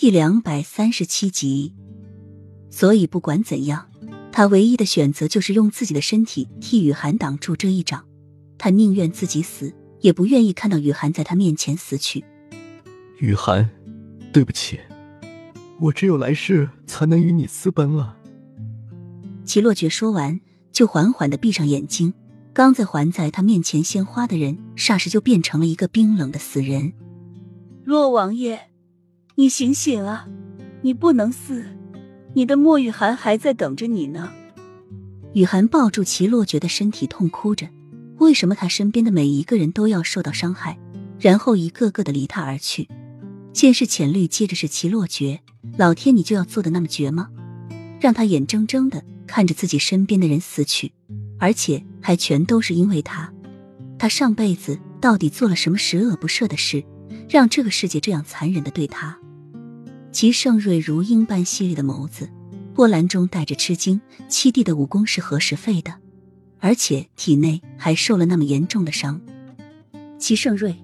第两百三十七集。所以不管怎样，他唯一的选择就是用自己的身体替雨涵挡住这一掌。他宁愿自己死，也不愿意看到雨涵在他面前死去。雨涵，对不起，我只有来世才能与你私奔了。齐洛觉说完，就缓缓的闭上眼睛。刚在还在他面前鲜花的人，霎时就变成了一个冰冷的死人。洛王爷，你醒醒啊！你不能死，你的莫雨涵还在等着你呢。雨涵抱住齐洛觉的身体，痛哭着。为什么他身边的每一个人都要受到伤害，然后一个个的离他而去？先是浅绿，接着是齐洛觉，老天，你就要做的那么绝吗？让他眼睁睁的看着自己身边的人死去，而且还全都是因为他。他上辈子到底做了什么十恶不赦的事，让这个世界这样残忍的对他？齐盛瑞如鹰般犀利的眸子，波澜中带着吃惊。七弟的武功是何时废的？而且体内还受了那么严重的伤。齐盛瑞，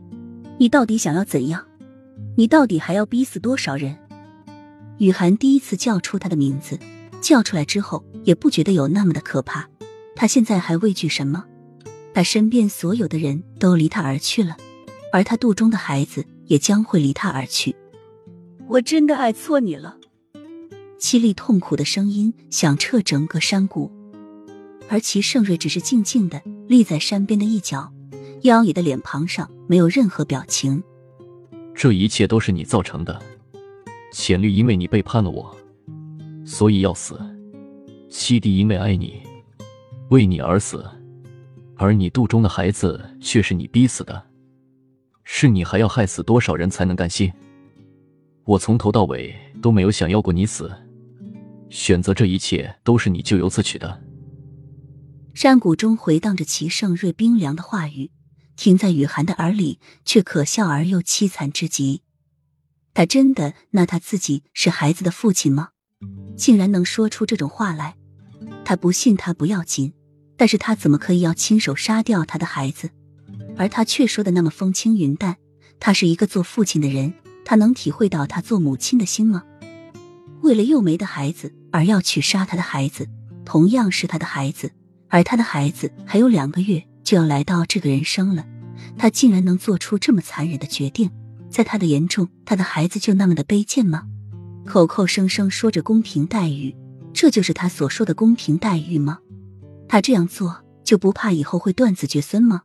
你到底想要怎样？你到底还要逼死多少人？雨涵第一次叫出他的名字，叫出来之后也不觉得有那么的可怕。他现在还畏惧什么？他身边所有的人都离他而去了，而他肚中的孩子也将会离他而去。我真的爱错你了。凄厉痛苦的声音响彻整个山谷，而齐盛瑞只是静静的立在山边的一角，妖冶的脸庞上没有任何表情。这一切都是你造成的，浅绿因为你背叛了我，所以要死；七弟因为爱你，为你而死，而你肚中的孩子却是你逼死的，是你还要害死多少人才能甘心？我从头到尾都没有想要过你死，选择这一切都是你咎由自取的。山谷中回荡着齐盛瑞冰凉的话语。听在雨涵的耳里，却可笑而又凄惨之极。他真的拿他自己是孩子的父亲吗？竟然能说出这种话来？他不信他不要紧，但是他怎么可以要亲手杀掉他的孩子？而他却说的那么风轻云淡。他是一个做父亲的人，他能体会到他做母亲的心吗？为了幼梅的孩子而要去杀他的孩子，同样是他的孩子，而他的孩子还有两个月。就要来到这个人生了，他竟然能做出这么残忍的决定，在他的眼中，他的孩子就那么的卑贱吗？口口声声说着公平待遇，这就是他所说的公平待遇吗？他这样做就不怕以后会断子绝孙吗？